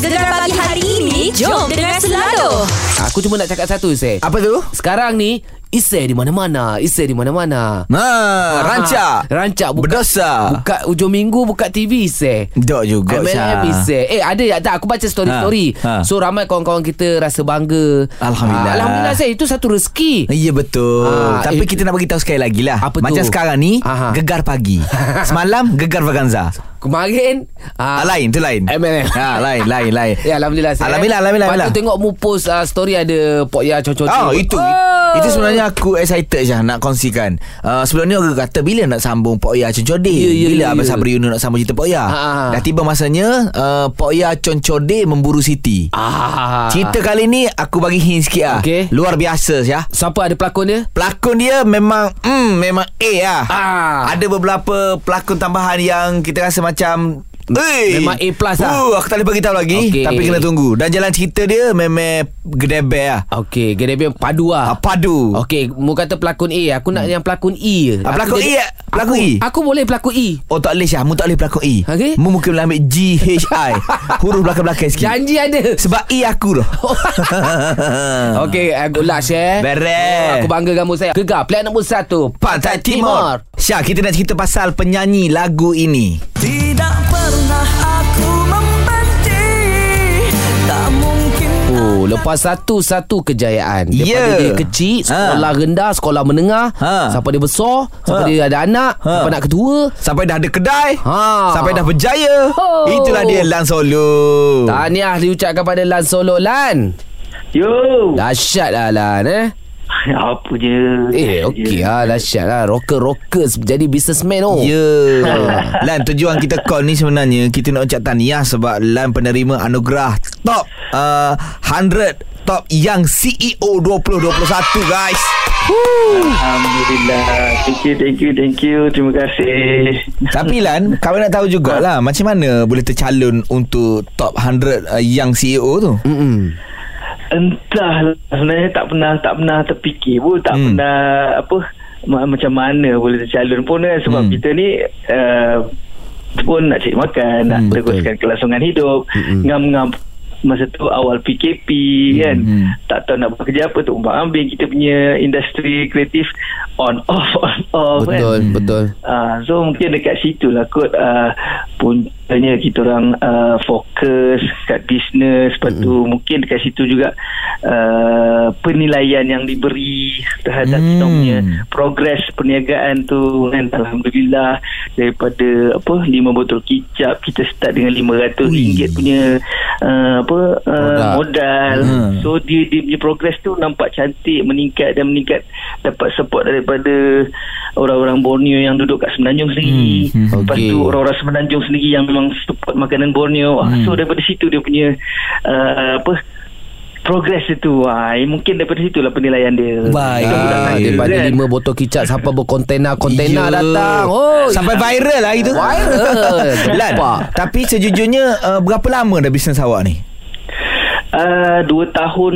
Gegar pagi hari ini Jom dengar selalu Aku cuma nak cakap satu Isai Apa tu? Sekarang ni Isai di mana-mana Isai di mana-mana. Ha, rancak. Rancak buka, Berdosa. Buka ujung minggu Buka TV Isai. Dok juga MLM Isai. Eh ada ya tak Aku baca story-story. Ha, ha. So ramai kawan-kawan kita Rasa bangga. Alhamdulillah. Ah, Alhamdulillah Isai Itu satu rezeki. Ya betul. Ah, Tapi eh. kita nak bagi tahu sekali lagi lah. Apa tu? Macam sekarang ni Aha. Gegar pagi. Semalam Gegar Vaganza. Kemarin ah, Lain tu lain. MLM ha, Lain lain lain. Ya Alhamdulillah Isai. Alhamdulillah, Alhamdullah, Lepas tu tengok mu post uh, Story ada Pok Ya cocok Oh itu. Itu sebenarnya aku excited je Nak kongsikan uh, Sebelum ni aku kata Bila nak sambung Pok Ya Concode Ya, ya, Bila ya, Abang ya. Sabri Yunu nak sambung cerita Pok Ya ha. Dah tiba masanya uh, Pok Ya Concode Memburu Siti Ah. Cerita kali ni Aku bagi hint sikit lah Okey. Luar biasa ya Siapa ada pelakon dia? Pelakon dia memang mm, Memang A lah Ah. Ada beberapa pelakon tambahan yang kita rasa macam Eh, Memang A plus lah. uh, Aku tak boleh beritahu lagi Okey. Tapi kena tunggu Dan jalan cerita dia Memang Gedebe lah Okey, Gedebian padu ah, lah. Padu Okey, mu kata pelakon A, aku nak yang pelakon E je. Ah, Aku pelakon jadi- E, pelakon aku, E? Aku boleh pelakon E. Oh tak boleh Syah Mu tak boleh pelakon E Okey. Mu mungkin boleh ambil G-H-I Huruf belakang-belakang sikit Janji ada. Sebab E aku tu Okey, uh, good luck share. Beres. Aku bangga kamu saya. Gegar plan nombor satu. Pantai Timur Syah kita nak cerita pasal penyanyi lagu ini Tidak Oh, lepas satu-satu kejayaan. Daripada Ya. dia kecil, sekolah rendah, sekolah menengah, Ha. sampai dia besar, sampai Ha. dia ada anak, Ha. sampai nak ketua. Sampai dah ada kedai Ha. Sampai dah berjaya Oh. Itulah dia Lan Solo Tahniah diucapkan pada Lan Solo Lan. Yo. Dahsyat lah Lan eh. Apa je. Eh okey lah Dahsyat lah Rocker-rocker Jadi businessman oh Ya Lan tujuan kita call ni sebenarnya Kita nak ucap tahniah Sebab Lan penerima anugerah Top uh, 100 Top Young CEO 2021 guys Alhamdulillah. Thank you, thank you, thank you. Terima kasih. Tapi Lan Kau nak tahu jugalah Macam mana boleh tercalon Untuk top 100 uh, Young CEO tu Mm-mm. Entah sebenarnya tak pernah tak pernah terfikir pun tak Hmm. pernah apa ma- macam mana boleh tercalon pun kan sebab Hmm. kita ni uh, pun nak cari makan nak Hmm, teruskan kelangsungan hidup Hmm. ngam-ngam masa tu awal PKP kan hmm. tak tahu nak buat kerja apa tu umbang ambing kita punya industri kreatif on off on off Betul kan Betul Uh, so mungkin dekat situ lah kot uh, puncanya kita orang uh, fokus kat bisnes lepas tu mungkin dekat situ juga uh, penilaian yang diberi terhadap Hmm. kita punya progres perniagaan tu. Kan? Alhamdulillah daripada apa 5 botol kicap kita start dengan RM500 punya uh, apa uh, Modal. modal. Hmm. so dia dia punya progres tu nampak cantik meningkat dan meningkat. Dapat support daripada orang-orang Borneo yang duduk kat Semenanjung sendiri. Hmm, hmm. lepas tu orang-orang Semenanjung sendiri yang memang support makanan Borneo hmm. so daripada situ dia punya uh, apa progres itu ah mungkin daripada situlah penilaian dia Baik. Ah, daripada kan. lima botol kicap Sampai berkontena-kontena Ya. datang Oh Sampai viral lah itu Viral Lan Tapi sejujurnya uh, Berapa lama dah bisnes awak ni? Uh, dua tahun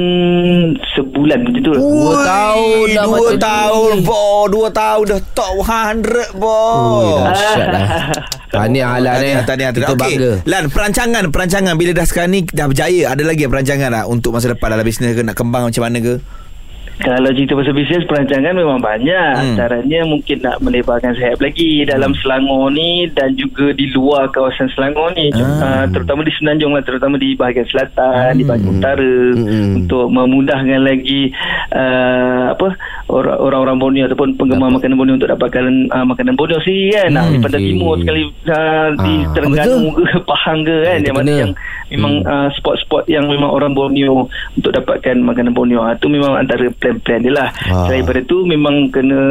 sebulan macam tu Dua tahun dah Dua tahun Bo Dua tahun dah top 100 Bo Ui, dahsyat lah Tahniah eh Tahniah, tahniah, tahniah. Kita Okey, bangga. Lan, perancangan, perancangan. Bila dah sekarang ni dah berjaya, ada lagi perancangan tak untuk masa depan? Dalam bisnes ke nak kembang macam mana ke? Kalau cerita pasal bisnes perancangan memang banyak. Hmm. Hmm. Antaranya mungkin nak melebarkan sayap lagi dalam Selangor ni dan juga di luar kawasan Selangor ni. Ah. Uh, terutama di Semenanjung lah, terutama di bahagian selatan, di bahagian utara Hmm. untuk memudahkan lagi uh, apa orang- orang-orang Borneo ataupun penggemar Dapat. makanan Borneo untuk dapatkan uh, makanan Borneo sendiri kan. Hmm, di Pantai. Timur sekali uh, di Ah, Terengganu ke Pahang ke kan yang mana yang memang uh, spot-spot yang memang orang Borneo untuk dapatkan makanan Borneo. Ah, Itu memang antara plan-plan dia lah. Ah. Selain daripada tu memang kena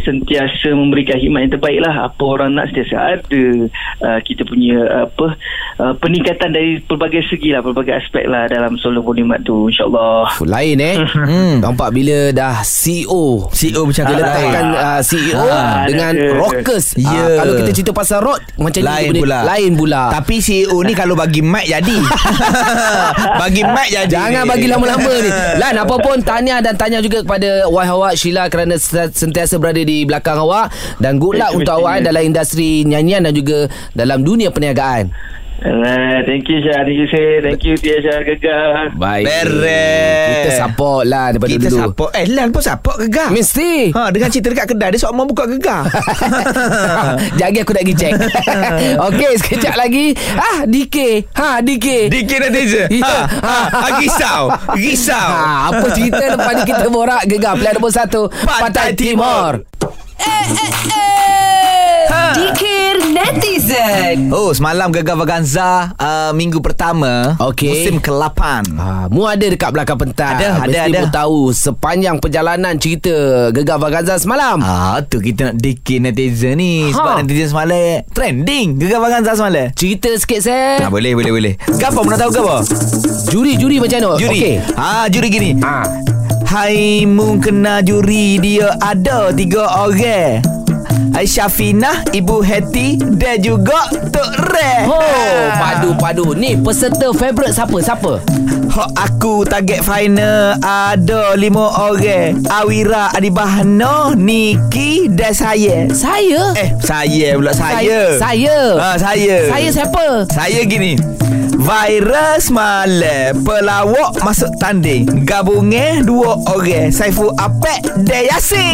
sentiasa memberikan khidmat yang terbaik lah. Apa orang nak sentiasa ada. Uh, kita punya apa uh, peningkatan dari pelbagai segi lah, pelbagai aspek lah dalam Solo Bonimat tu insyaAllah. Lain eh Hmm. Nampak bila dah CEO CEO Dia lain. letakkan uh, CEO Ah, dengan ada. rockers Ya. Ah, Kalau kita cerita pasal rock Macam lain ni pula. Lain pula Tapi CEO ni kalau bagi mic jadi. bagi mic jadi. Jangan bagi lama-lama ni Lan apa pun Tahniah dan tanya juga kepada Wife awak Sheila Kerana se- sentiasa berada di belakang awak Dan good luck untuk awak. Dalam industri nyanyian Dan juga Dalam dunia perniagaan Uh, thank you Syah. Thank you Syah Thank you Tia Syah. Gegar. Baik. Beres. Kita support lah Daripada Kita dulu. support. Eh Lan pun support gegar. Mesti. Ha, dengan cerita dekat kedai Dia seorang buka gegar. Jangan aku nak pergi check. Okey sekejap lagi. Ah DK Ha DK DK netizen. Ya. ha, ha, Risau. Risau. Ha, apa cerita lepas ni kita borak gegar? Pilihan nombor satu Pantai Timur. Ha. Dikir netizen. Oh semalam Gegar Vaganza uh, Minggu pertama Okey. Musim ke-8 Ha, mu ada dekat belakang pentas. Ada, ada, Mesti ada. mu tahu sepanjang perjalanan cerita Gegar Vaganza semalam. Ah tu kita nak dikir netizen ni Ha. Sebab netizen semalam Trending Gegar Vaganza semalam Cerita sikit saya. Ah, boleh boleh boleh Gapa nak tahu gapa? Juri-juri macam mana? Juri Okey. Ah juri gini Ha. Hai mu kena juri dia ada tiga orang Aisyah Fina, Ibu Heti dan juga Tok Re. Oh, padu-padu. Ni peserta favourite siapa? Siapa? Hak aku target final ada lima orang. Awira Adibahno, Niki dan saya. Saya. Eh, saya pula saya. Saya. Ha, saya. Saya siapa? Saya gini. Virus malam Pelawak masuk tanding. Gabungnya dua orang. Saiful Apek dan Yasin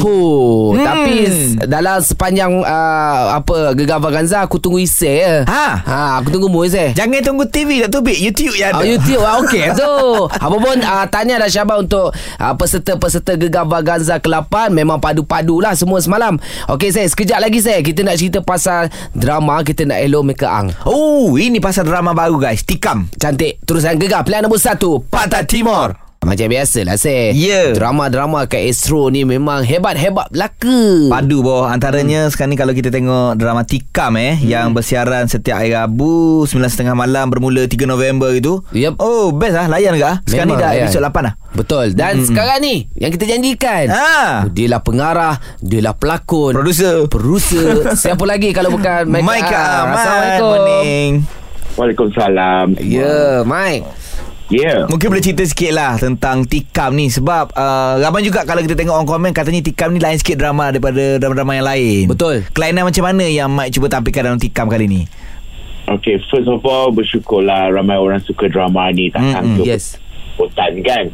Oh. Huh, Hmm. tapi dalam sepanjang uh, apa Gegar Vaganza aku tunggu isi ya. Ha. Ha, aku tunggu mu isi. Jangan tunggu TV tak tu Bik. YouTube ya Oh, YouTube. Ah, Okey tu. Apa pun uh, Tanya dah Syabah Untuk uh, peserta-peserta Gegar Vaganza ke-8 Memang padu-padu lah Semua semalam. Okey saya Sekejap lagi saya. Kita nak cerita pasal Drama Kita nak Hello Meka Ang. Oh ini pasal drama baru guys. Tikam. Cantik. Terusan Gegar. Pilihan nombor 1 Pantai Timur Macam biasa lah saya Ya. Drama-drama kat Astro ni Memang hebat-hebat belaka Padu boh Antaranya hmm. sekarang ni Kalau kita tengok drama Tikam eh hmm. Yang bersiaran setiap hari Rabu 9.30 malam Bermula 3 November itu Yep. Oh best lah Layan ke ah? Sekarang Memang ni dah layan. episod 8 lah Betul Dan mm sekarang ni Yang kita janjikan Ha. Dia lah pengarah Dia lah pelakon Producer Producer Siapa lagi kalau bukan Mike Mike Ang? Ahmad Assalamualaikum Morning Waalaikumsalam. Ya Mike Ya. Yeah. Mungkin boleh cerita sikit lah Tentang Tikam ni. Sebab uh, Ramai juga Kalau kita tengok orang komen Katanya Tikam ni lain sikit drama Daripada drama-drama yang lain. Betul. Kelainan macam mana Yang Mike cuba tampilkan Dalam Tikam kali ni? Okay, first of all bersyukurlah ramai orang suka drama ni tak sangka Yes hutan kan.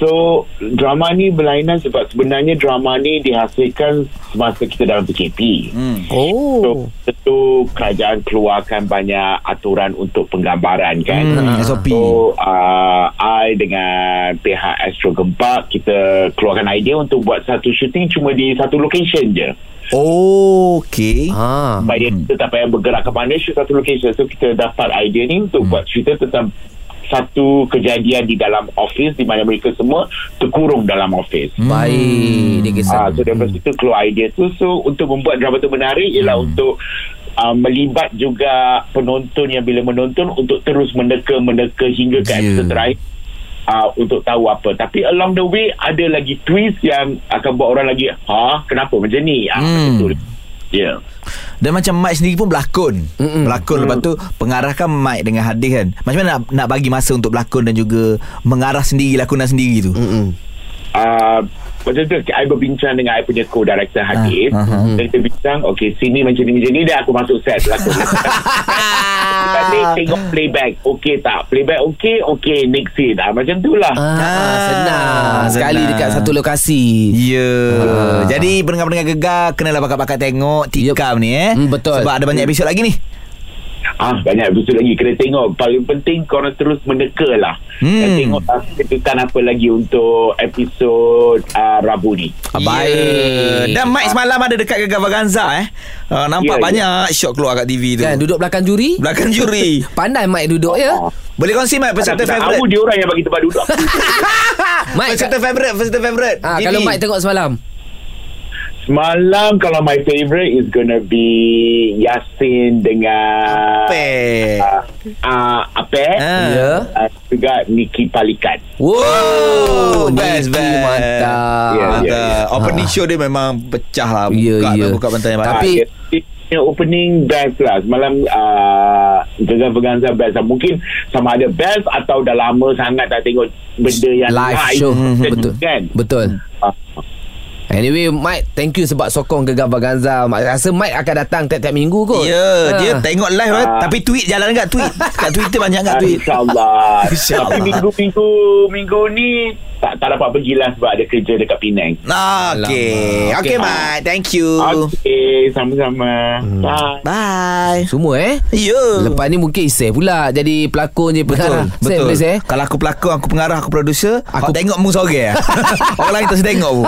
So drama ni berlainan sebab sebenarnya drama ni dihasilkan semasa kita dalam PKP. hmm. So Oh tentu kerajaan keluarkan banyak aturan untuk penggambaran kan. Hmm, SOP. So uh, I dengan pihak Astro Gempak kita keluarkan idea untuk buat satu shooting cuma di satu location je. Oh Okay ha. Supaya kita tak payah bergerak ke mana Shoot satu location So kita dapat idea ni Untuk buat cerita tentang Satu kejadian di dalam office Di mana mereka semua Terkurung dalam office Baik Dia kisah Ah, so daripada situ keluar idea tu So untuk membuat drama tu menarik Ialah untuk uh, Melibat juga penonton yang bila menonton Untuk terus meneka-meneka hingga ke Ya. episode terakhir Uh, untuk tahu apa Tapi along the way Ada lagi twist Yang akan buat orang lagi Ha? Kenapa macam ni? Ah, Hmm. macam tu. Ya yeah. Dan macam Mike sendiri pun berlakon. Mm-mm. Berlakon. Lepas tu Pengarah kan Mike dengan Hadis kan. Macam mana nak, nak bagi masa Untuk berlakon Dan juga Mengarah sendiri Lakonan sendiri tu? Mm-mm. uh, macam tu. I berbincang dengan I punya co-director Hadif Ah, ah, dan kita bincang okay sini macam ni macam ni dan aku masuk set lakon Balik tengok playback. Okay tak? Playback okay okay next scene. Ah, macam tu lah. Ah, Ah, senang Sekali dekat satu lokasi. Ya. Ah. Jadi pendengar-pendengar gegar Kenalah bakat-bakat tengok Tikam ni eh. Hmm, betul. Sebab ada banyak episod lagi ni ah banyak episod lagi. Kena tengok. Paling penting korang terus meneka lah. Hmm. dan tengok ah, kejutan apa lagi untuk episod uh, Rabu ni. Ah, Baik. Dan Mike semalam ada dekat Gegar Vaganza eh. Uh, Nampak Ya, ya. banyak shot keluar kat TV tu. Kan duduk belakang juri? Belakang juri. Pandai Mike duduk ya? Boleh kongsi Mike Peserta Aku favourite. dia orang yang bagi tempat duduk. Mike Peserta favourite Peserta favourite. Ah, TV. Kalau Mike tengok semalam Semalam kalau my favourite is gonna be Yasin dengan Apa uh, uh, Ape Ah. Ya uh, juga Niki Palikan Oh, Wow best, Niki best. Mantap Ya, ya. Mantap Opening show dia memang pecah lah Ya, Buka ya. Buka pantai Tapi- Ah, dia- punya opening best lah semalam uh, Gegar Verganza best lah mungkin sama ada best atau dah lama sangat tak tengok benda yang Live show. Hmm, Betul. kan Betul. Ah, Anyway, Mike, thank you sebab sokong Gegar Vaganza. Mike rasa Mike akan datang tiap-tiap minggu kot. Ya, Ha. dia tengok live Ah. Tapi tweet jalan kat tweet. Kat Twitter banyak kat tweet. InsyaAllah InsyaAllah. Tapi minggu-minggu Minggu ni tak, tak dapat pergi lah Sebab ada kerja dekat Penang Nah, okay. Alamak. Okay, Okay. Mat. Thank you. Okay Sama-sama Hmm. Bye Bye. Semua eh? Ya. Lepas ni mungkin Isai pula jadi pelakon je Betul, pengarah. Betul. boleh Isai? Kalau aku pelakon, aku pengarah, aku producer, Aku- tengok mu sore. Orang lain tak tengok mu.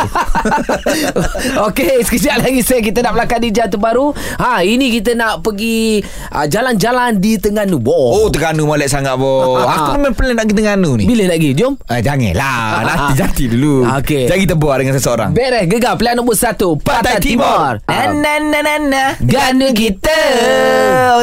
Okey, sekejap lagi saya kita nak belakang di jam terbaru. Ha, ini kita nak pergi uh, jalan-jalan di Terengganu. Oh, Oh, Terengganu molek sangat, bo. Aku memang plan nak pergi Terengganu ni. bila nak pergi? Jom. Ah, janganlah. Nanti jati dulu. Okey. Jangan kita buat dengan seseorang. Beres gegar pilihan nombor satu Pantai Timur. Na Ah, na na na na. Ganu kita.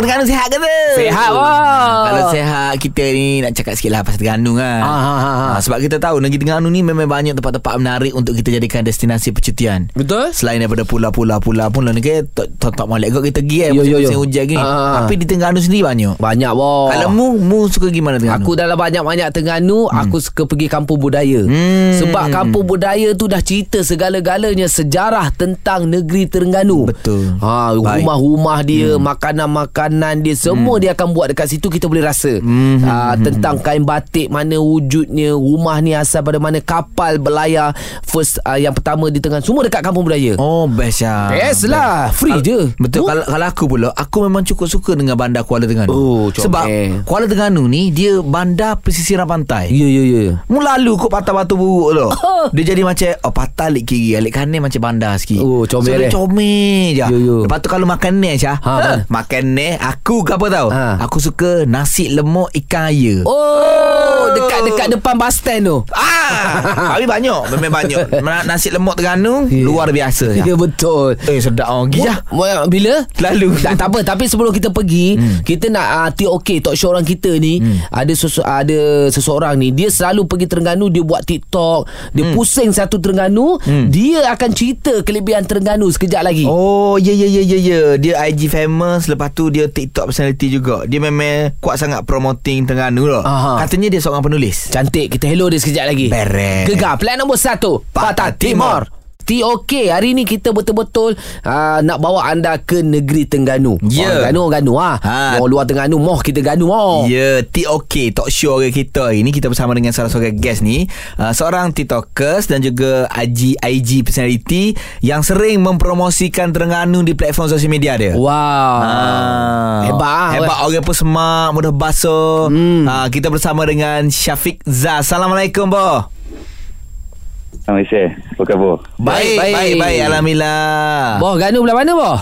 Terengganu sihat ke tu? Sihat, wah. Kalau sihat kita ni nak cakap sikit lah pasal Terengganu kan. Ah, ah, ah, ah. Ah, sebab kita tahu negeri Terengganu ni memang banyak tempat-tempat menarik untuk kita jadikan destinasi percutian. Betul? Selain daripada pulau-pulau-pulau pun lah negeri tak molek kot kita pergi kan Yo, yo, yo. musim hujan gini. Ah. Tapi di Terengganu sendiri banyak. Banyak boh. Kalau mu mu suka gimana Terengganu? Aku dalam banyak-banyak Terengganu hmm. Aku suka pergi kampung budaya Hmm. Sebab kampung budaya tu dah cerita segala-galanya Sejarah tentang negeri Terengganu Betul. ha, Baik. Rumah-rumah dia hmm. Makanan-makanan dia Semua hmm. dia akan buat dekat situ Kita boleh rasa Hmm. ha, Tentang kain batik Mana wujudnya Rumah ni asal pada mana Kapal berlayar First uh, Yang pertama di Terengganu Semua dekat kampung budaya Oh best ya. Best lah Free Kal- je Betul Oh. kalau, kalau aku pula Aku memang cukup suka Dengan bandar Kuala Terengganu Oh. Sebab Kuala Terengganu ni Dia bandar pesisiran pantai Ya ya ya Mu lalu kot patah batu buruk tu Oh. Dia jadi macam Oh patah alik kiri Alik kanan macam bandar sikit Oh, comel so, dia eh. comel je Yo, yo. Lepas tu kalau makan ni Syah Ha, ha. Makan ni Aku ke apa tau Ha. Aku suka Nasi lemak ikan air Oh Dekat-dekat depan bus stand tu Ah, Tapi banyak Memang banyak Na- Nasi lemak Terengganu Ya. Luar biasa Ya Syah. betul Eh sedap oh, Pergi Syah Mo- Bila? Lalu. tak, tak apa Tapi sebelum kita pergi hmm. Kita nak uh, TOK Talk show orang kita ni hmm. Ada sesu- ada seseorang ni Dia selalu pergi Terengganu Dia buat TikTok Dia hmm. pusing satu Terengganu hmm. Dia akan cerita Kelebihan Terengganu Sekejap lagi. Oh ya ya ya ya ya. Dia IG famous Lepas tu dia TikTok personality juga. Dia memang kuat sangat promoting Terengganu lah. Aha. Katanya dia seorang penulis. Cantik Kita hello dia sekejap lagi. Beres. Gegar Plan nombor satu. Patah Patah Timur TOK Hari ni kita betul-betul uh, Nak bawa anda ke negeri Tengganu Ya. Orang Ganu orang Ganu ha. Ha. Orang luar Tengganu Moh kita Ganu oh. Ya, TOK Talk Show kita Ini kita bersama dengan salah seorang guest ni uh, Seorang TikTokers Dan juga IG, IG personality Yang sering mempromosikan Terengganu Di platform sosial media dia Wow Ah. Hebat ah. Hebat orang pun semak Mudah basuh Hmm. Ah, Kita bersama dengan Syafiq Zah Assalamualaikum boh Malaysia Apa khabar? Baik, baik, baik, baik, Alhamdulillah. Boh Ganu belah mana boh?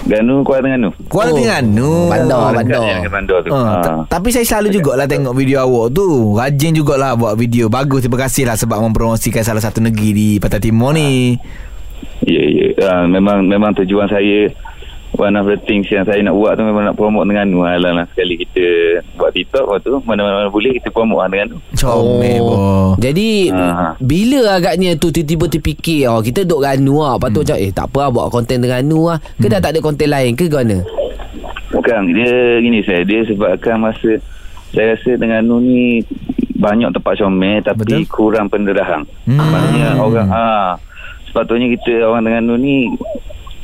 Ganu Kuala Terengganu Kuala Oh, Terengganu. bandar, Dekat bandar. bandar tu Oh, ha. ta- tapi saya selalu jugalah tengok video awak tu. Rajin jugalah buat video. Bagus, terima kasih lah sebab mempromosikan salah satu negeri di Pantai Timur ni. Ya ya Ah, Memang memang tujuan saya One of the things yang saya nak buat tu Memang nak promote Terengganu Alah lah. Sekali kita Buat TikTok Lepas tu Mana-mana boleh Kita promote lah Terengganu Comel boh. Jadi Ha. Bila agaknya tu Tiba-tiba terfikir oh, Kita duduk Ganu lah Lepas tu macam Eh tak apa lah Buat konten Terengganu lah. Ke dah tak ada konten lain Ke mana Bukan Dia gini saya. Dia sebabkan masa Saya rasa Terengganu ni Banyak tempat comel Tapi Betul. kurang penderahan. Hmm. Maknanya orang ha, Sepatutnya kita Orang Terengganu ni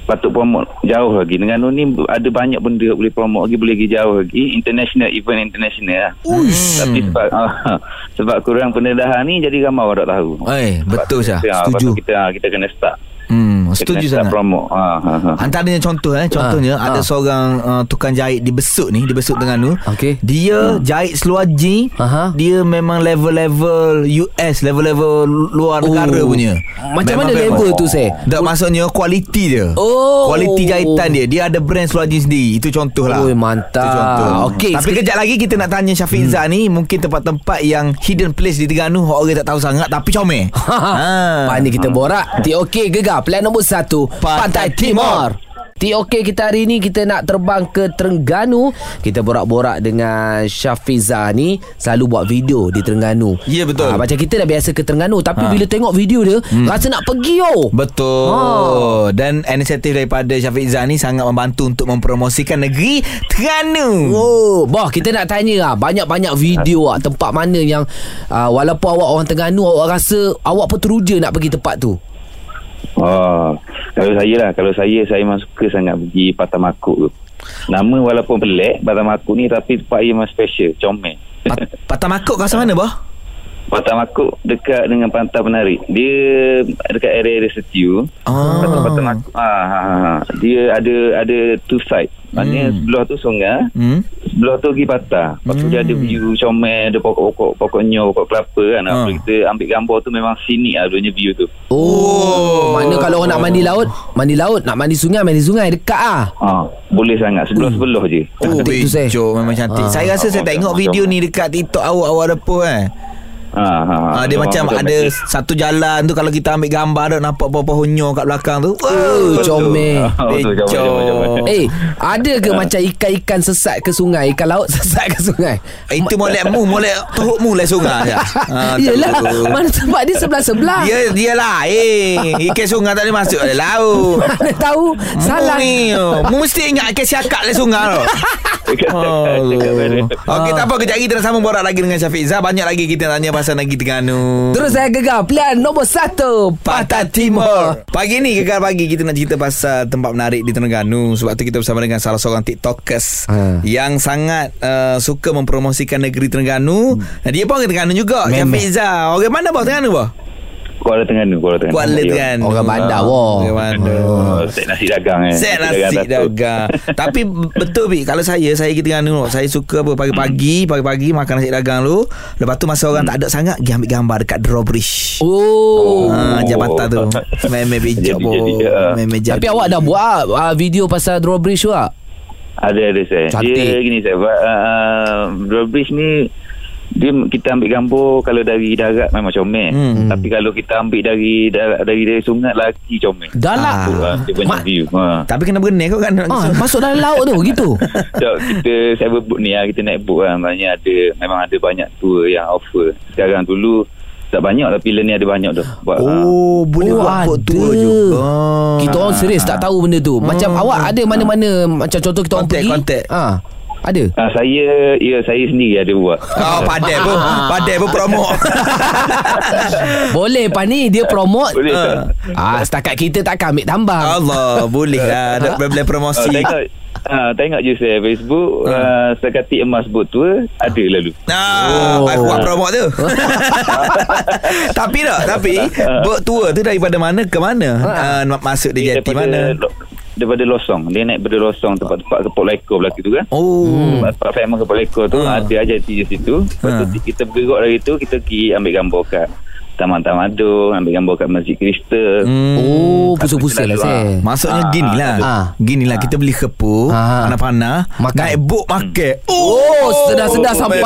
patut promote jauh lagi. Terengganu ni ada banyak benda boleh promote lagi, boleh pergi jauh lagi. International, event international lah. Uish. Tapi sebab ah, sebab kurang pendedahan ni jadi ramai orang tak tahu. Eh, betul. Ya, lepas Setuju. tu kita ah, kita kena start. Hmm, setuju kena start sangat. promote. Ha, ha, ha. Antaranya contoh eh Contohnya Ha, Ada ha. seorang uh, Tukang jahit Di Besut ni Di Besut Terengganu Okey. Dia jahit seluar jeans Aha. Dia memang level-level US Level-level Luar negara Oh. punya Macam Memang mana level tu saya Tak maksudnya Kualiti dia Oh. Kualiti jahitan dia Dia ada brand seluar jeans sendiri Itu contoh lah Oi, mantap. Itu contoh Okey, Tapi sekejap- kejap lagi Kita nak tanya Syafiq hmm. Zah ni Mungkin tempat-tempat Yang hidden place di Terengganu Orang tak tahu sangat Tapi comel ha. Mana kita borak TOK gegar Plan nombor satu Pantai Pantai Timur TOK kita hari ni kita nak terbang ke Terengganu. Kita borak-borak dengan Syafiza ni selalu buat video di Terengganu. Ya, betul. Ah, macam kita dah biasa ke Terengganu tapi Ha. bila tengok video dia hmm. rasa nak pergi oh. Betul Ha. Dan inisiatif daripada Syafiq Zah ni Sangat membantu untuk mempromosikan negeri Terengganu Oh, bah kita nak tanya lah banyak-banyak video ah tempat mana yang ah, walaupun awak orang Terengganu awak rasa awak pun teruja nak pergi tempat tu. Oh, kalau saya lah, kalau saya saya memang suka sangat pergi Patah Makuk tu. Nama walaupun pelik Patah Makuk ni tapi tempat dia memang special, comel. Pat- Patah Makuk kawasan mana bah? Patah Makuk dekat dengan Pantai Penarik. Dia dekat area-area setiu. Ah. Patah Patah Makuk. Ah, ha, ha, ha. Dia ada ada two side. Maknanya Hmm. sebelah tu sungai, Hmm? Sebelah tu pergi patah. Lepas tu dia ada view comel, ada pokok-pokok, pokoknya pokok kelapa kan. Kalau kita ambil gambar tu memang sinik lah dunia view tu. Oh, mana kalau orang nak mandi laut, mandi laut, nak mandi sungai, mandi sungai dekat ah. Ha, boleh sangat. Sebelah-sebelah je. Oh, Cantik tu, saya. Memang cantik Ah. Saya rasa saya Ah, tengok macam- video ni Dekat TikTok awak Awak ada post eh Ha, ha, ha. Ah, dia macam ada satu jalan tu kalau kita ambil gambar ada nampak pohon honyo kat belakang tu. Oh, comel. Ah, betul. Eh, ada ke macam ikan-ikan sesat ke sungai, ikan laut sesat ke sungai? Eh, Itu molek mu, molek tuhukmu lah sungai ya. Ah, tak Yelah, mana tempat dia sebelah-sebelah. Dia dia lain. Ikan sungai tak boleh masuk dalam laut. Mana tahu salah. Mu. Mu mesti ingat ikan siakak dalam sungai tu. Oh. Okey, tak apa. Kejap lagi kita nak sambung borak lagi dengan Syafiq Zah. Banyak lagi kita tanya pasal negeri Terengganu. Terus saya gegar pilihan nombor satu Patah Timur. Pagi ni Gegar Pagi Kita nak cerita pasal Tempat menarik di Terengganu Sebab tu kita bersama dengan Salah seorang TikTokers Ha. Yang sangat uh, Suka mempromosikan Negeri Terengganu hmm. Dia pun orang Terengganu juga Memang. Syafiq Zah Orang mana bawah Terengganu bawah? Kuala Terengganu, Kuala Terengganu. Kuala Ya. Terengganu Orang bandar, wah. Orang bandar Oh, set nasi dagang eh. Set nasi dagang Tapi betul Bi Kalau saya Saya pergi Terengganu Saya suka apa Pagi-pagi Pagi-pagi makan nasi dagang dulu Lepas tu masa orang tak ada sangat Pergi ambil gambar Dekat drawbridge Oh. Ah, jabatan tu Memang bijak jadi, ah. Memang Tapi awak dah buat uh, video pasal drawbridge tu tak? Ada ada saya. Cantik. Dia gini saya. Uh, drawbridge ni dia kita ambil gambar kalau dari darat memang comel. Hmm. Tapi kalau kita ambil dari dari dari, dari sungai lagi comel. Dalam. Ah. ah, dia banyak Ma- view. Ha. Tapi kena bergening kau kan Ah, masuk dalam laut tu gitu. So, kita saya book ni lah, kita naik boat kan. Maknanya ada memang ada banyak tour yang offer. Sekarang dulu tak banyak tapi bila ni ada banyak tu. Buat, ah, Oh boleh Oh, buat ada. tour juga Kita orang serius tak tahu benda tu. Macam awak ada mana-mana macam contoh kita orang Kontak, pergi. kontak. Ah. Ada. Ah, saya ya saya sendiri ada buat. Oh padai pun Padai pun promo Boleh Pak ni dia promote. Boleh Ah. tak? Ah, setakat kita takkan ambil tambang. Allah Boleh lah Ada boleh promosi tengok ah, tengok je saya Facebook uh, sekati emas boat tour ada lalu. Nah, oh. aku buat promo tu. tapi tak, tapi buat tour tu daripada mana ke mana? Uh, masuk di jati mana? Daripada Losong. Dia naik daripada Losong tempat-tempat kepok lekor belakang tu kan. Oh. Tempat famous kepok lekor tu Ha. ada aja di situ. Lepas Ha. tu kita bergerak dari tu kita pergi ambil gambar kat Taman Tamadun, ambil gambar kat Masjid Kristal. Hmm. Oh, pusing-pusing lah saya. Maksudnya Ah, gini lah ah. Gini lah Kita beli kepu Ah. Panah-panah Makan. Naik boat makan Oh, sedar-sedar sampai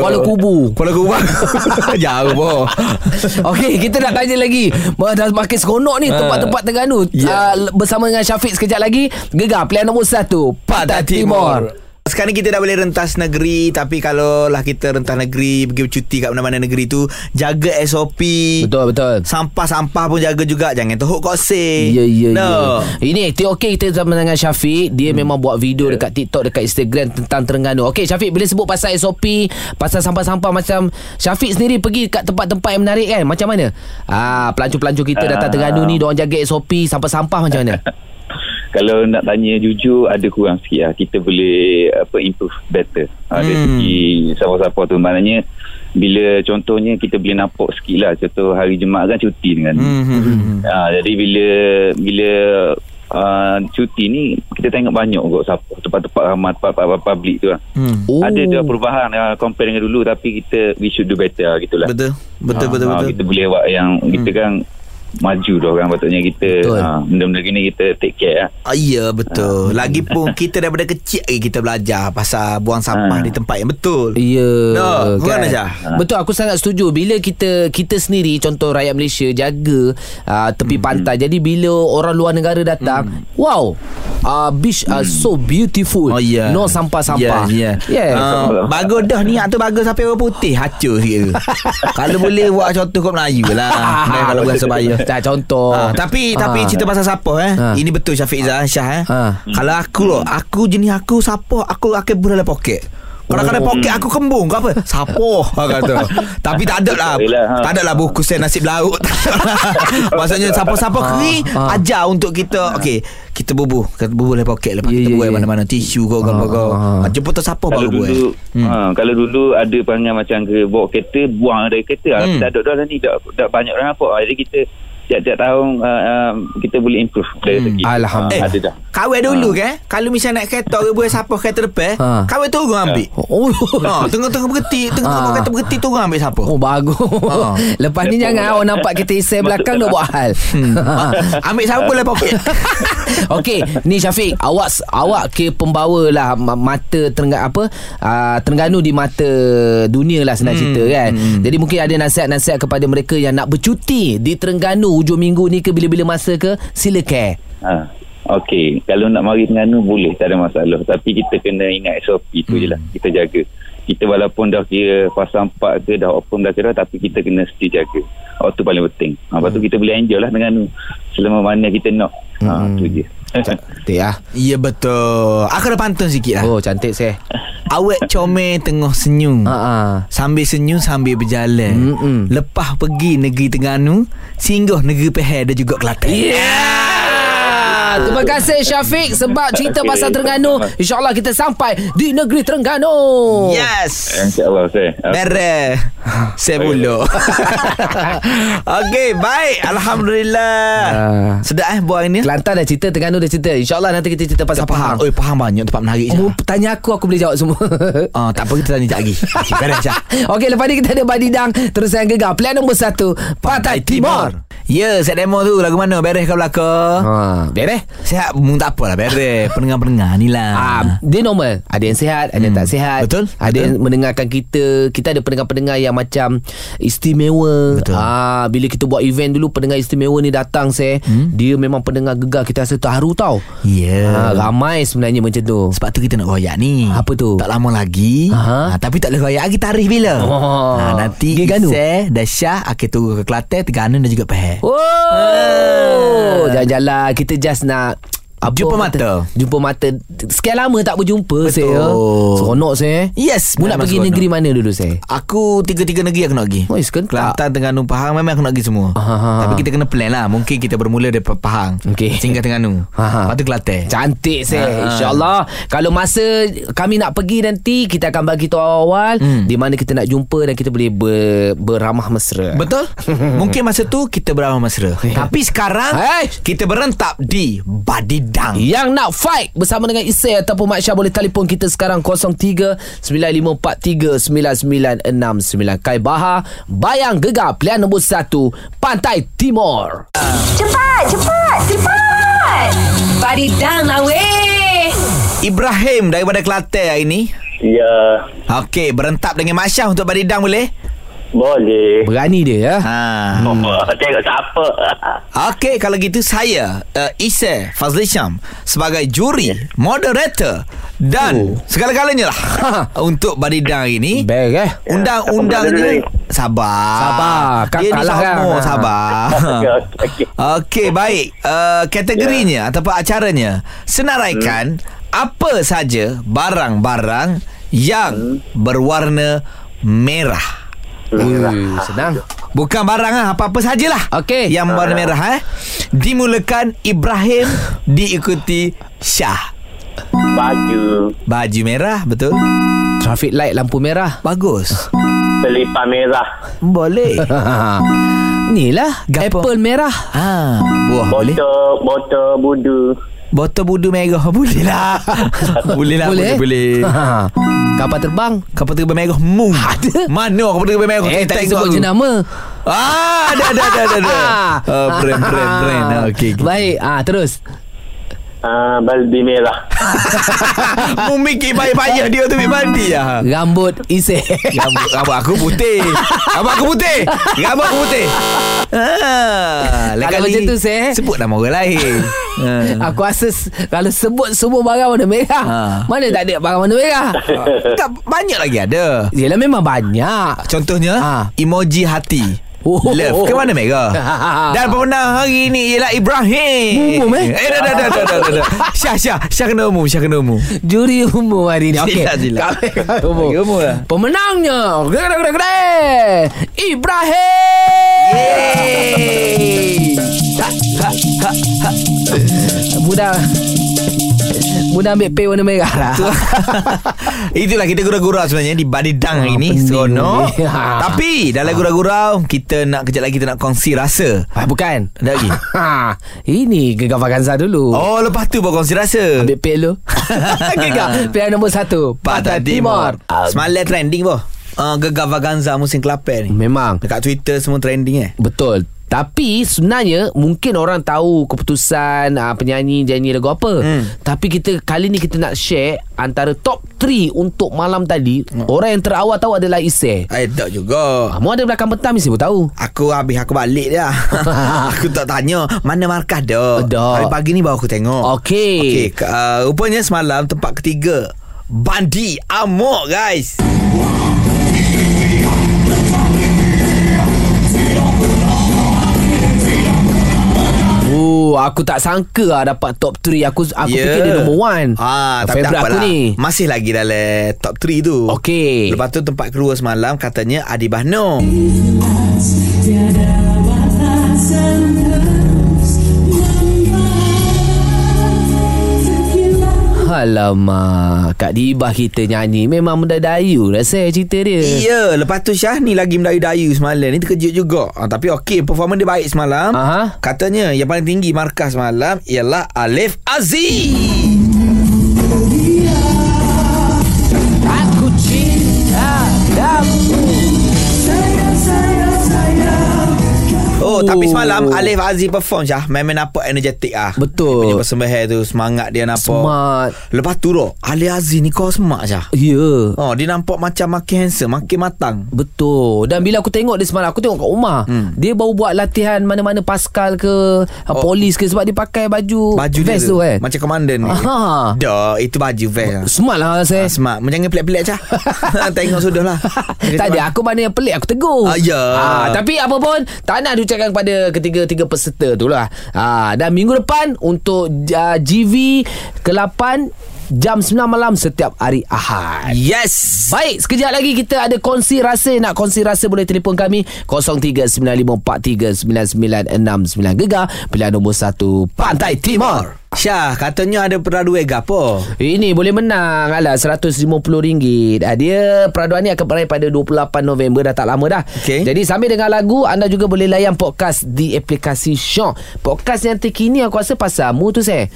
Kuala Kubu. Kuala Kubu Jauh boh Okey, kita nak tanya lagi. Dah makin seronok ni tempat-tempat Terengganu. Ya. Uh, bersama dengan Syafiq sekejap lagi. Gegar pilihan nombor satu. Patah Timur. Sekarang kita dah boleh rentas negeri Tapi kalau lah kita rentas negeri Pergi bercuti kat mana-mana negeri tu Jaga SOP Betul, betul. Sampah-sampah pun jaga juga Jangan teruk kosing Ya, ya, no. ya. Ini TOK kita bersama dengan Syafiq. Dia hmm. memang buat video dekat TikTok, dekat Instagram tentang Terengganu. Okey, Syafiq, bila sebut pasal SOP, pasal sampah-sampah macam Syafiq sendiri pergi kat tempat-tempat yang menarik kan? Macam mana? Ah, pelancong-pelancong kita datang Ah. Terengganu ni, diorang jaga SOP, sampah-sampah macam mana? Kalau nak tanya jujur ada kurang sikit lah. Kita boleh apa improve better. Ha, dari Hmm. segi siapa-siapa tu maknanya bila contohnya kita boleh nampak sikit lah contoh hari Jumaat kan cuti dengan Hmm, hmm, hmm. ha, jadi bila bila uh, cuti ni kita tengok banyak kot siapa tempat-tempat ramai tempat-tempat public tu lah. Hmm. Oh. Ada dah perubahan uh, compare dengan dulu tapi kita we should do better lah gitulah. Betul Betul Ah, betul ah, betul Kita boleh buat yang kita kan maju dah orang patutnya kita Betul. ha, benda-benda gini kita take care lah. Ah, ya betul. Lagipun kita daripada kecil lagi kita belajar pasal buang sampah Ah. di tempat yang betul. Ya No, kau mana, Syah? Betul aku sangat setuju Bila kita Kita sendiri Contoh rakyat Malaysia Jaga uh, Tepi Hmm. pantai Jadi bila orang luar negara datang Wow uh, Beach uh, so beautiful Oh ya. No sampah-sampah Ya, ya. yeah. Uh, bagus dah niat tu bagus sampai orang putih hacur sikit. kalau boleh buat contoh kau Melayu lah. Kalau bukan sebaya. Tak contoh Ha, tapi tapi Ah. cerita pasal siapa eh. Ha. Ini betul Syafiq Zah Syah eh. Ha. Kalau aku loh, aku jenis aku siapa aku akan dalam poket. Kalau Oh. poket aku kembung ke apa? Sapo kata. Tapi tak ada lah. Ha. Tak ada lah buku saya nasib laut. Maksudnya siapa-siapa keri ha. ajar untuk kita okey, kita bubuh, kita bubuh dalam poket lepas Ya, kita ya, buat ya. mana-mana tisu kau kau kau. ha. Jemput tu siapa baru buat. dulu ha, kalau dulu ada perangai macam ke bawa kereta buang dari kereta Hmm. hmm. dah ada dah ni dah, dah banyak orang nampak jadi kita tiap-tiap tahun uh, uh, kita boleh improve dari segi Alhamdulillah. Ah, ada dah Kawai dulu ke Kalau misalnya naik kereta Ke buat siapa kereta depan Ha. Kawai turun ambil Oh, ha, Tengah-tengah berhenti Tengah-tengah Ha. kereta berhenti Turun ambil siapa oh bagus Ha. Lepas ni jangan Awak nampak kita isi belakang Dah buat hal Ambil siapa boleh poket Okey, ni Syafiq, awak awak ke pembawa lah ma- mata terengga apa? Uh, Terengganu di mata dunia lah senang hmm, cerita kan. Hmm. Jadi mungkin ada nasihat-nasihat kepada mereka yang nak bercuti di Terengganu hujung minggu ni ke bila-bila masa ke? Silakan. ha. Okey, kalau nak mari Terengganu boleh, tak ada masalah. Tapi kita kena ingat SOP tu hmm. je lah. Kita jaga. Kita walaupun dah kira fasa 4 ke dah open dah kira tapi kita kena mesti jaga. Oh tu paling penting. Ha, lepas tu kita boleh enjoy lah Terengganu. Selama mana kita nak. Ha, tu je. Cantik ah. Ya betul Aku dah pantun sikit lah Oh, cantik saya. Awet comel tengah senyum Ha ah. Sambil senyum sambil berjalan Mm-mm. Lepas pergi negeri Terengganu Singgah negeri Pahal dan juga Kelantan Yeah. Terima kasih Syafiq sebab cerita Okey. pasal Terengganu. InsyaAllah kita sampai di negeri Terengganu. Yes InsyaAllah saya. Bere Saya pula Okey baik Alhamdulillah Ah. Sedap eh buat ini Kelantan dah cerita, Terengganu dah cerita. InsyaAllah nanti kita cerita pasal Pahang. Oi Pahang banyak tempat menarik Oh, oh. tanya aku aku boleh jawab semua. Oh, tak apa kita tanya sekejap lagi Okey beres Okey, lepas ni kita ada Badidang terus yang gegar. Pilihan nombor satu, Pantai Timur. Ya set demo tu Lagu mana Beres kau belakang Ha, beres. Sihat Mung tak apalah Beres Pendengar-pendengar ni lah Ah, dia normal. Ada yang sihat, ada yang tak sihat. Betul, Ada betul. yang mendengarkan kita. Kita ada pendengar-pendengar yang macam istimewa. Betul. Ah, bila kita buat event dulu pendengar istimewa ni datang saya, hmm? dia memang pendengar gegar kita rasa terharu tau. Ya Ah, ramai sebenarnya macam tu. Sebab tu kita nak royak ni Apa tu? Tak lama lagi Aha. ha, Tapi tak boleh royak lagi Tarikh bila Oh. ha, Nanti. Isai Dan Syah Akan turun ke Kelantan Terengganu dan juga Pahal Oh, jalan-jalan kita just nak apa Jumpa kata? mata. Jumpa mata Sekian lama tak berjumpa Betul. saya Seronok saya Yes Mu nak pergi seronok. negeri mana dulu saya Aku tiga-tiga negeri aku nak pergi Oh, sekentak. Kelantan, Terengganu, Pahang Memang aku nak pergi semua Aha. Tapi kita kena plan lah Mungkin kita bermula dari Pahang Okey. Sehingga Terengganu Aha. Lepas tu Kelantan Cantik saya. InsyaAllah Kalau masa Kami nak pergi nanti Kita akan bagi tahu awal Hmm. Di mana kita nak jumpa Dan kita boleh ber, Beramah mesra Betul? Mungkin masa tu kita beramah mesra. Tapi sekarang Hai. kita berentap di Badidang. Yang nak fight bersama dengan Isai ataupun Mak Syah boleh telefon kita sekarang 03 9543 9969 Kai Bahar Bayang Gegar pilihan nombor 1 Pantai Timur. Cepat, cepat, cepat. Badidang lah weh. Ibrahim daripada Kelantan hari ni. Ya, Okey, berentap dengan Mak Syah untuk Badidang boleh? Boleh. Berani dia ya. Ha. Oh, tengok siapa. Okey, kalau gitu saya uh, Isa Fazli Syam sebagai juri, moderator dan segala-galanya lah untuk Badidang hari ni. Baik eh. Undang-undangnya Sabar Sabar. Kan Dia ni kalah kan? Ha. Sabar Okey. Okey baik uh, Kategorinya Ataupun acaranya Senaraikan Apa saja Barang-barang Yang Berwarna Merah Ui, senang. Bukan barang lah Apa-apa sajalah Okey. Yang berwarna merah eh Dimulakan Ibrahim Diikuti Syah Baju. Baju merah Betul Traffic light lampu merah. Bagus Selipar merah. Boleh Ni lah Gapo? apple merah. Ah, Buah boleh Botol, botol budu. Botol budu merah Boleh lah Boleh lah Boleh Boleh, boleh. Ha. Kapal terbang. Kapal terbang merah Mu Ada. Mana kapal terbang merah Eh, tak sebut je nama. Ah, ada ada ada ada. ada. uh, brand brand brand. Ah, okey. Okay. Baik, ah terus. Uh, baldi merah. Mu mikir baik-baik dia tu ambil mandi ah. Rambut isik. Rambut, rambut aku putih. Rambut aku putih. Rambut aku putih. Ah, Kalau kali macam tu, Seh. Sebut nama orang lain. Ah. Aku rasa kalau sebut semua barang warna merah, Ha. mana tak ada barang warna merah? Tak banyak lagi ada. Yelah memang banyak. Contohnya Ha. emoji hati. Oh. Love ke mana merah Dan pemenang hari ni Ialah Ibrahim Umum, eh? Eh dah dah dah dah dah, dah. Syah Syah Syah kena umum Syah kena umum Juri umum hari ni. Okey. Kami umum. Umum lah. Pemenangnya. Gede gede gede. Ibrahim. Yeay ha, ha, ha, ha. Mudah Mudah ambil pay warna merah lah. Itulah kita gurau-gurau sebenarnya Di Badidang hari ni Seronok. ni. Ha. Tapi Dalam gurau-gurau Kita nak Kejap lagi kita nak kongsi rasa. Ah, Bukan. Ada lagi? Ha, Ini Gegar Vaganza dulu. Oh lepas tu baru kongsi rasa. Ambil pay dulu. Gegar Pilihan nombor satu Pantai Timur. Ah, Semalam trending boh uh, Gegar Vaganza musim kelapa ni. Memang. Dekat Twitter semua trending eh? Betul tapi sebenarnya mungkin orang tahu keputusan uh, penyanyi nyanyi lagu apa. Hmm. Tapi kita kali ni kita nak share antara top 3 untuk malam tadi. Hmm. Orang yang terawal tahu adalah Isai. Eh tak juga Kamu ada belakang petang mesti pun tahu. Aku habis aku balik dah Aku tak tanya Mana markah dah Dah. Hari pagi ni baru aku tengok Okey. Okey uh, Rupanya semalam tempat ketiga Bandi Amok guys Oh, aku tak sangka lah dapat top 3. Aku aku Ya. fikir dia number 1. Ah, tapi tak Favourite aku ni. Masih lagi dalam top 3 tu. Okey. Lepas tu tempat kedua semalam katanya Adi Bahno. Alamak, Kak Dibah kita nyanyi memang mendayu lah saya cerita dia. Iya, lepas tu Syah ni lagi Melayu-Dayu semalam. Ni terkejut juga. Ah, tapi okey, performa dia baik semalam. Aha. Katanya yang paling tinggi markah semalam ialah Alif Aziz. Oh, tapi semalam Alif Aziz perform Syah Memang nampak energetik ah. Betul. Dia punya persembahan tu Semangat dia nampak Smart. Lepas tu roh Alif Aziz ni kau smart Syah Ya. Oh, dia nampak macam makin handsome Makin matang Betul Dan bila aku tengok dia semalam Aku tengok kat rumah Hmm. Dia baru buat latihan Mana-mana Pascal ke oh. Polis ke Sebab dia pakai baju Baju Vest tu kan Macam komandan ni Aha. Dah Itu baju vest lah Smart lah saya Ah, Smart Macam yang pelik-pelik Syah Tengok sudah lah tak ada Aku mana yang pelik Aku tegur Ah, ya. Ah, Tapi apa pun Tak nak diucapkan kepada Ketiga-tiga peserta tu lah. Ah, Dan minggu depan Untuk uh, GV Ke-8 Jam 9 malam Setiap hari Ahad. Yes. Baik, sekejap lagi kita ada kongsi rasa. Nak kongsi rasa boleh telefon kami. 0395439969 Gegar pilihan nombor 1 Pantai Timur. Syah Katanya ada peraduan gapo Ini boleh menang. Alah RM150 ah, Dia peraduan ni akan berakhir pada 28 November. Dah tak lama dah. Okey. Jadi sambil dengan lagu Anda juga boleh layan podcast Di aplikasi Shock Podcast yang terkini Aku rasa pasal Mu tu saya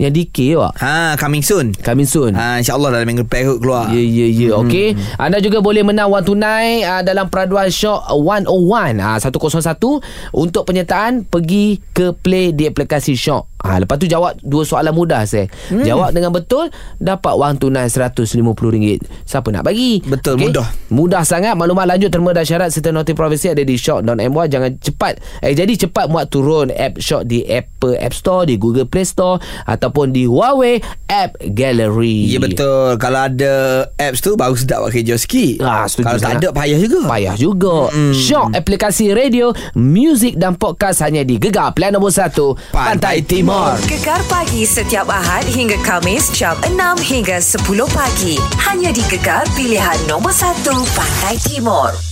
Yang DK awak Ha coming soon Coming soon Ha insyaAllah dalam minggu depan keluar Ya, ya, ya. Hmm. Okey. Anda juga boleh menang wang tunai uh, dalam peraduan Shock 101. Uh, 101. Untuk penyertaan, pergi ke play di aplikasi Shock. Ha, lepas tu jawab dua soalan mudah saya. Hmm. Jawab dengan betul, dapat wang tunai RM150. Siapa nak bagi? Betul, mudah. Mudah sangat. Maklumat lanjut terma dan syarat serta noti profesi ada di shock.my. Jangan cepat. Eh, jadi cepat muat turun app Shock di Apple App Store, di Google Play Store ataupun di Huawei App Gallery. Ya betul Kalau ada apps tu Baru sedap buat kerja sikit Ah, setuju Kalau tak ada Payah juga Payah juga mm. Shock aplikasi radio Muzik dan podcast Hanya di Gegar Pilihan nombor 1 Pantai Timur Gegar pagi setiap Ahad hingga Kamis jam 6 hingga 10 pagi. Hanya di Gegar pilihan nombor 1 Pantai Timur.